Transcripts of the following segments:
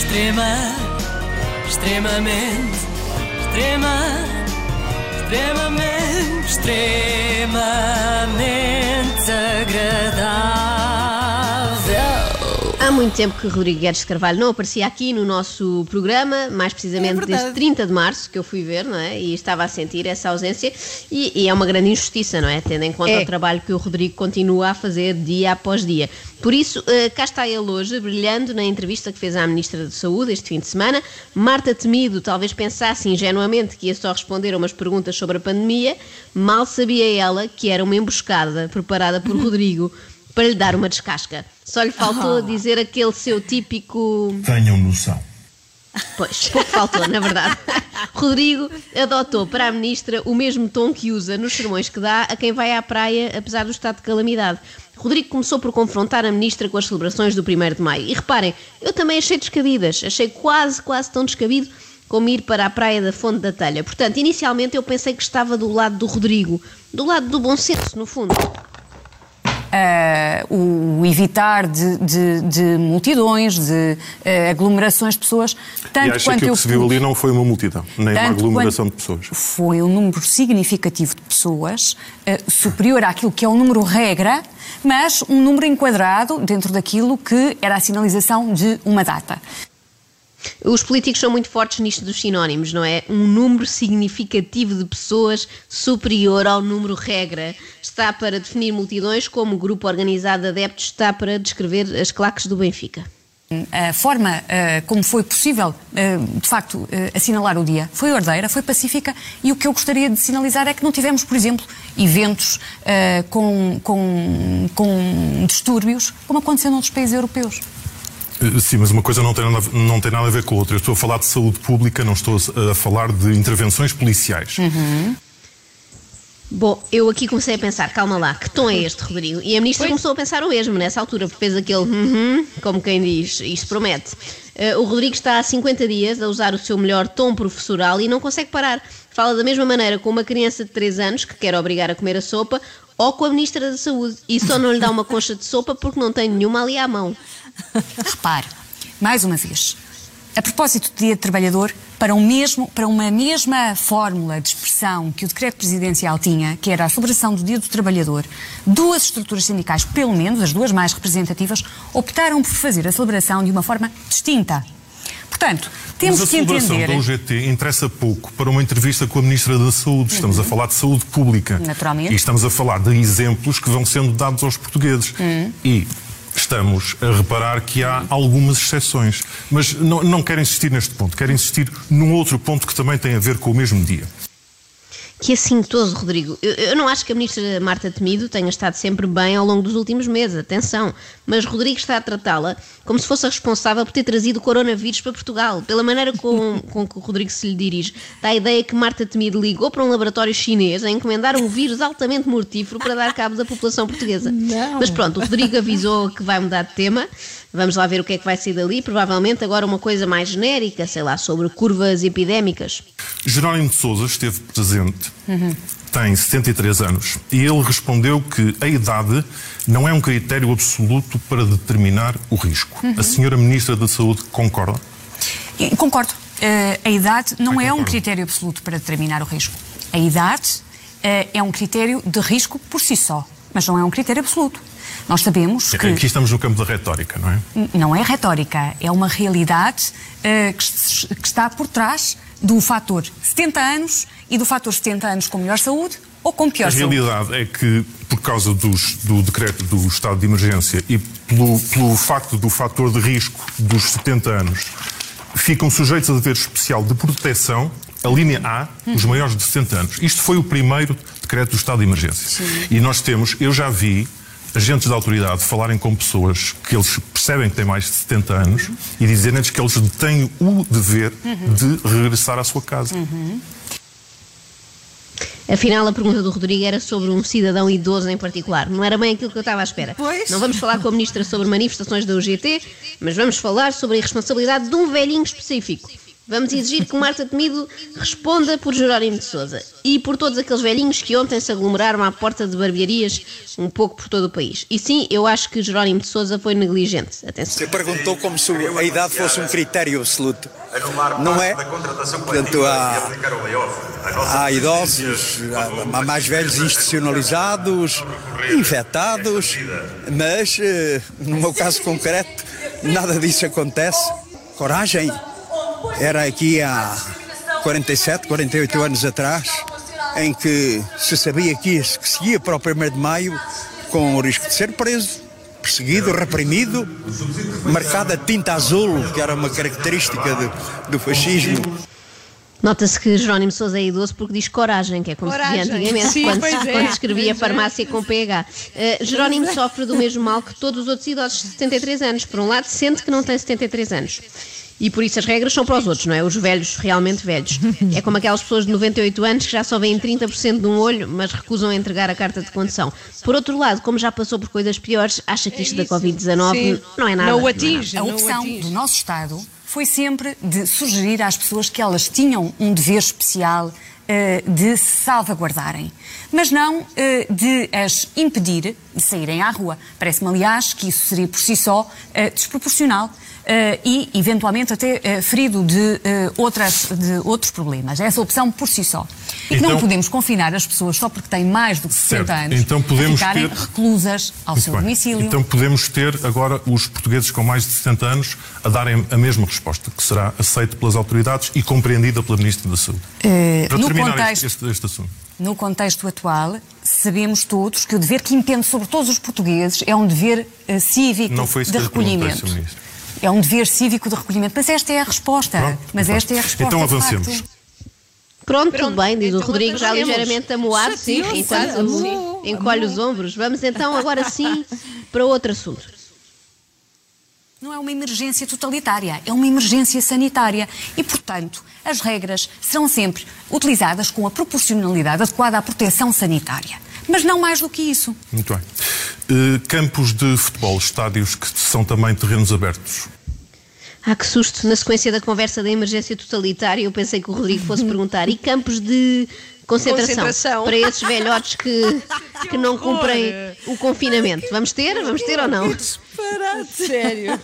Extrema, extremamente, extrema, extremamente, extremamente agradável. Muito tempo que Rodrigo Guedes de Carvalho não aparecia aqui no nosso programa, mais precisamente É desde 30 de março, que eu fui ver, não é? E estava a sentir essa ausência. E, e é uma grande injustiça, não é? Tendo em conta É. o trabalho que o Rodrigo continua a fazer dia após dia. Por isso, eh, cá está ele hoje, brilhando na entrevista que fez à Ministra da Saúde este fim de semana. Marta Temido talvez pensasse ingenuamente que ia só responder a umas perguntas sobre a pandemia. Mal sabia ela que era uma emboscada preparada por Rodrigo para lhe dar uma descasca. Só lhe faltou dizer aquele seu típico. Tenham noção. Pois, pouco faltou, na verdade. Rodrigo adotou para a ministra o mesmo tom que usa nos sermões que dá a quem vai à praia, apesar do estado de calamidade. Rodrigo começou por confrontar a ministra com as celebrações do 1 de maio. E reparem, eu também achei descabidas, achei quase, quase tão descabido como ir para a praia da Fonte da Telha. Portanto, inicialmente eu pensei que estava do lado do Rodrigo, do lado do bom senso, no fundo. Ah, o evitar de, de- de multidões, de ah, aglomerações de pessoas, tanto e acha quanto que o eu que se viu ali não foi uma multidão, nem uma aglomeração de pessoas. Foi um número significativo de pessoas, eh, superior àquilo que é o número regra, mas um número enquadrado dentro daquilo que era a sinalização de uma data. Os políticos são muito fortes nisto dos sinónimos, não é? Um número significativo de pessoas superior ao número regra está para definir multidões, como o grupo organizado de adeptos está para descrever as claques do Benfica. A forma eh, como foi possível, eh, de facto, eh, assinalar o dia foi ordeira, foi pacífica e o que eu gostaria de sinalizar é que não tivemos, por exemplo, eventos com, com, com distúrbios, como aconteceu noutros países europeus. Eh, Sim, mas uma coisa não tem, nada, a ver- não tem nada a ver com a outra. Eu estou a falar de saúde pública, não estou a falar de intervenções policiais. Bom, eu aqui comecei a pensar, calma lá, que tom é este, Rodrigo? E a ministra começou a pensar o mesmo nessa altura, porque fez aquele hum, como quem diz, isto promete. Eh, o Rodrigo está há 50 dias a usar o seu melhor tom professoral e não consegue parar. Fala da mesma maneira com uma criança de 3 anos que quer obrigar a comer a sopa ou com a ministra da Saúde e só não lhe dá uma concha de sopa porque não tem nenhuma ali à mão. Repare, mais uma vez, a propósito do Dia do Trabalhador, para, um mesmo, para uma mesma fórmula de expressão que o decreto presidencial tinha, que era a celebração do Dia do Trabalhador, duas estruturas sindicais, pelo menos as duas mais representativas, optaram por fazer a celebração de uma forma distinta. Portanto, temos Mas a que celebração entender. da UGT interessa pouco para uma entrevista com a Ministra da Saúde. Estamos a falar de saúde pública. Uhum. Naturalmente. E estamos a falar de exemplos que vão sendo dados aos portugueses. Uhum. E estamos a reparar que há algumas exceções. Mas não, não quero insistir neste ponto. Quero insistir num outro ponto que também tem a ver com o mesmo dia. Que assintoso, Rodrigo. Eu, eu não acho que a ministra Marta Temido tenha estado sempre bem ao longo dos últimos meses, atenção. Mas Rodrigo está a tratá-la como se fosse a responsável por ter trazido o coronavírus para Portugal. Pela maneira com, com que o Rodrigo se lhe dirige, dá a ideia que Marta Temido ligou para um laboratório chinês a encomendar um vírus altamente mortífero para dar cabo da população portuguesa. Mas pronto, o Rodrigo avisou que vai mudar de tema. Vamos lá ver o que é que vai sair dali. Provavelmente agora uma coisa mais genérica, sei lá, sobre curvas epidémicas. Jerónimo de Sousa esteve presente, tem 73 anos, e ele respondeu que a idade não é um critério absoluto para determinar o risco. A senhora Ministra da Saúde concorda? E Concordo. Eh, a idade não é um concordo. critério absoluto para determinar o risco. A idade eh, é um critério de risco por si só, mas não é um critério absoluto. Nós sabemos que Aqui estamos no campo da retórica, não é? não é retórica, é uma realidade eh, que, que está por trás do fator 70 anos e do fator 70 anos com melhor saúde ou com pior A saúde. realidade é que, por causa dos- do decreto do estado de emergência e pelo, pelo facto do fator de risco dos 70 anos, ficam sujeitos a dever especial de proteção, a linha A, os maiores de 60 anos. Isto foi o primeiro decreto do estado de emergência. E nós temos, eu já vi agentes da autoridade falarem com pessoas que eles percebem que têm mais de 70 anos e dizerem-lhes que eles têm o dever de regressar à sua casa. Afinal, a pergunta do Rodrigo era sobre um cidadão idoso em particular. Não era bem aquilo que eu estava à espera. Pois. Não vamos falar com a ministra sobre manifestações da UGT, mas vamos falar sobre a irresponsabilidade de um velhinho específico. Vamos exigir que Marta Temido responda por Jerónimo de Sousa e por todos aqueles velhinhos que ontem se aglomeraram à porta de barbearias um pouco por todo o país. E sim, eu acho que Jerónimo de Sousa foi negligente. Atenção. Você perguntou como se a idade fosse um critério absoluto. Não é? Portanto, há, há idosos, há mais velhos institucionalizados, infectados, mas eh, no meu caso concreto, nada disso acontece. Coragem. Era aqui há 47, 48 anos atrás, em que se sabia que se ia para o 1 de maio com o risco de ser preso, perseguido, reprimido, marcada tinta azul, que era uma característica de, do fascismo. Nota-se que Jerónimo Sousa é idoso porque diz coragem, que é como Coragem. se dizia antigamente, Sim, quando, é, quando escrevia é. farmácia com PH. Uh, Jerónimo sofre do mesmo mal que todos os outros idosos de 73 anos. Por um lado, sente que não tem 73 anos. E por isso as regras são para os outros, não é? Os velhos, realmente velhos. É como aquelas pessoas de 98 anos que já só veem 30% de um olho, mas recusam a entregar a carta de condução. Por outro lado, como já passou por coisas piores, acha que isto da Covid-19 Sim. não é nada. Não o não é nada. atinge. A opção atinge. do nosso Estado foi sempre de sugerir às pessoas que elas tinham um dever especial eh, de se salvaguardarem, mas não eh, de as impedir de saírem à rua. Parece-me, aliás, que isso seria por si só eh, desproporcional. Eh, e, eventualmente, até eh, ferido de, eh, outras, de outros problemas. Essa opção por si só. E que não Então- podemos confinar as pessoas só porque têm mais do que 60 Certo. anos Então podemos ficarem ter- reclusas ao Muito seu bem. domicílio. Então podemos ter agora os portugueses com mais de 60 anos a darem a mesma resposta, que será aceita pelas autoridades e compreendida pela Ministra da Saúde. Eh, Para no terminar contexto- este, este, este assunto. No contexto atual, sabemos todos que o dever que impende sobre todos os portugueses é um dever eh, cívico Não foi isso de recolhimento. É um dever cívico de recolhimento. Mas esta é a resposta. Pronto, Mas muito esta é a resposta. Então avancemos. Pronto, Pronto, tudo bem, diz o então Rodrigo já ligeiramente amoado, sim, enquanto amor, encolhe os ombros. Vamos então agora sim para outro assunto. Não é uma emergência totalitária, é uma emergência sanitária. E, portanto, as regras serão sempre utilizadas com a proporcionalidade adequada à proteção sanitária. Mas não mais do que isso. Muito bem. Eh, campos de futebol, estádios que são também terrenos abertos. Ah, que susto! Na sequência da conversa da emergência totalitária, eu pensei que o Rodrigo fosse perguntar e campos de concentração, Concentração. para esses velhotes que, que não horror! cumprem o confinamento. Vamos ter? Vamos ter ou não? Sério.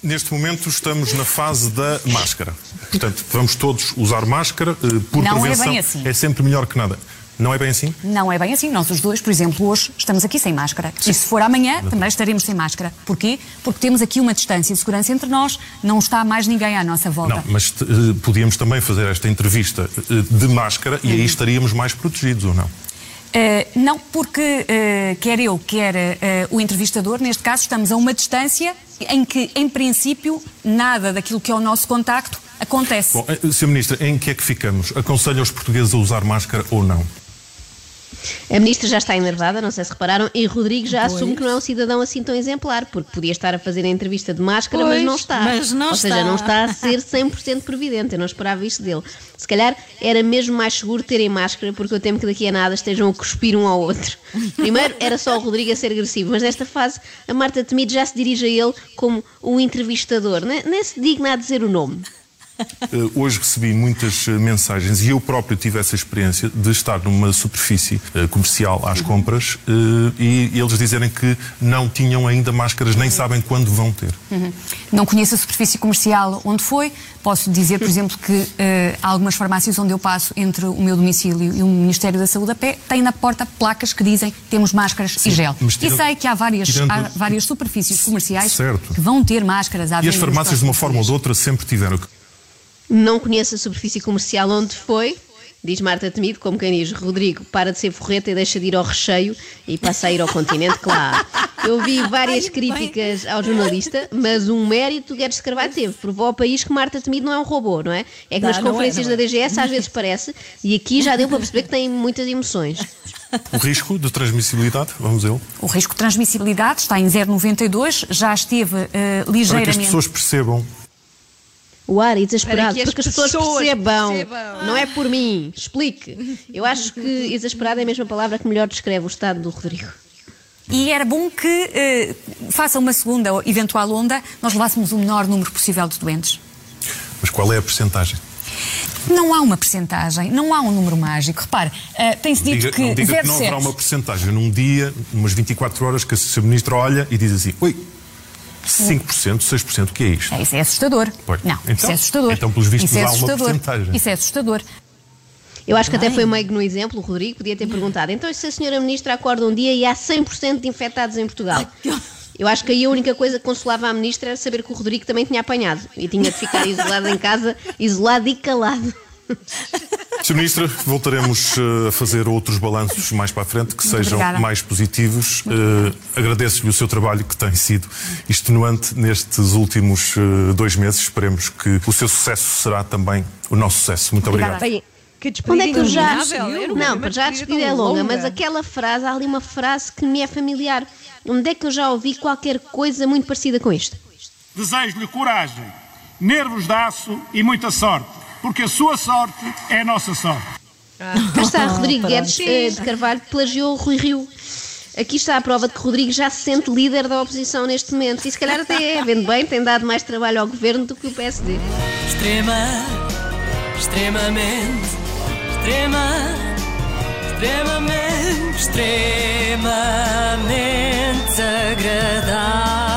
Neste momento estamos na fase da máscara. Portanto, vamos todos usar máscara eh, por Não é prevenção. bem assim. É sempre melhor que nada. Não é bem assim? Não é bem assim. Nós os dois, por exemplo, hoje estamos aqui sem máscara. E se for amanhã, também estaremos sem máscara. Porquê? Porque temos aqui uma distância de segurança entre nós, não está mais ninguém à nossa volta. Não, mas eh, podíamos também fazer esta entrevista eh, de máscara e aí estaríamos mais protegidos, ou não? Eh, não, porque eh, quer eu, quer eh, o entrevistador, neste caso, estamos a uma distância em que, em princípio, nada daquilo que é o nosso contacto acontece. Bom, Sr. Ministro, em que é que ficamos? Aconselha os portugueses a usar máscara ou não? A ministra já está enervada, não sei se repararam, e Rodrigo já assume que não é um cidadão assim tão exemplar, porque podia estar a fazer a entrevista de máscara, mas Pois, não está. mas não Ou seja, está. não está a ser 100% previdente, eu não esperava isto dele. Se calhar era mesmo mais seguro terem máscara, porque eu temo que daqui a nada estejam a cuspir um ao outro. Primeiro era só o Rodrigo a ser agressivo, mas nesta fase a Marta Temido já se dirige a ele como o entrevistador, nem, nem se digna a dizer o nome. Eh, Hoje recebi muitas eh, mensagens e eu próprio tive essa experiência de estar numa superfície eh, comercial às compras e eles dizerem que não tinham ainda máscaras, nem sabem quando vão ter. Uhum. Não conheço a superfície comercial onde foi. Posso dizer, por exemplo, que há algumas farmácias onde eu passo entre o meu domicílio e o Ministério da Saúde a pé, têm na porta placas que dizem temos máscaras e gel. e sei que há várias, tirando- há várias superfícies comerciais Certo. que vão ter máscaras à E as farmácias, de uma forma ou de outra, sempre tiveram. Não conheço a superfície comercial onde foi, diz Marta Temido, como quem diz, Rodrigo, para de ser forreta e deixa de ir ao recheio e passa a ir ao continente, claro. Eu vi várias críticas ao jornalista, mas um mérito Guedes de Carvalho teve. Provou ao país que Marta Temido não é um robô, não é? É que Não, nas é, conferências é. da DGS às vezes parece, e aqui já deu para perceber que tem muitas emoções. O risco de transmissibilidade, vamos vê-lo, O risco de transmissibilidade está em 0,92, já esteve eh, para que as ligeiramente. pessoas percebam. O ar é exasperado, Para que as porque as pessoas, pessoas percebam. percebam. Não é por mim. Explique. Eu acho que exasperado é a mesma palavra que melhor descreve o estado do Rodrigo. E era bom que, eh, faça uma segunda eventual onda, nós levássemos o menor número possível de doentes. Mas qual é a percentagem? Não há uma percentagem, não há um número mágico. Repare, uh, tem-se dito Diga, que não diga que não 0,7 haverá uma percentagem. Num dia, umas 24 horas, que a Sra. Ministra olha e diz assim: Oi, 5%, 6%, o que é isto? É, isso é assustador. Pois. Não, isso Então- é assustador. então, pelos vistos, isso é há uma assustador. Isso é assustador. Eu acho que até foi meio no exemplo, o Rodrigo podia ter perguntado. Então, se a senhora ministra acorda um dia e há 100% de infectados em Portugal. Eu acho que aí a única coisa que consolava a ministra era saber que o Rodrigo também tinha apanhado e tinha de ficar isolado em casa, isolado e calado. Sra. Ministra, voltaremos eh, a fazer outros balanços mais para a frente que sejam obrigada. mais positivos. Eh, Agradeço-lhe o seu trabalho que tem sido extenuante nestes últimos eh, dois meses. Esperemos que o seu sucesso será também o nosso sucesso. Muito obrigado. Obrigada. Bem, que despedida Onde é que eu já. Não, para já a despedida é longa, mas aquela frase, há ali uma frase que me é familiar. Onde é que eu já ouvi qualquer coisa muito parecida com isto? Desejo-lhe coragem, nervos de aço e muita sorte, porque a sua sorte é a nossa sorte. Ah. Está, então, Rodrigo Guedes eh, de Carvalho plagiou Rui Rio. Aqui está a prova de que Rodrigo já se sente líder da oposição neste momento. E se calhar até é, vendo bem, tem dado mais trabalho ao governo do que o PSD. Extrema, extremamente, extrema, extremamente, extremamente agradável.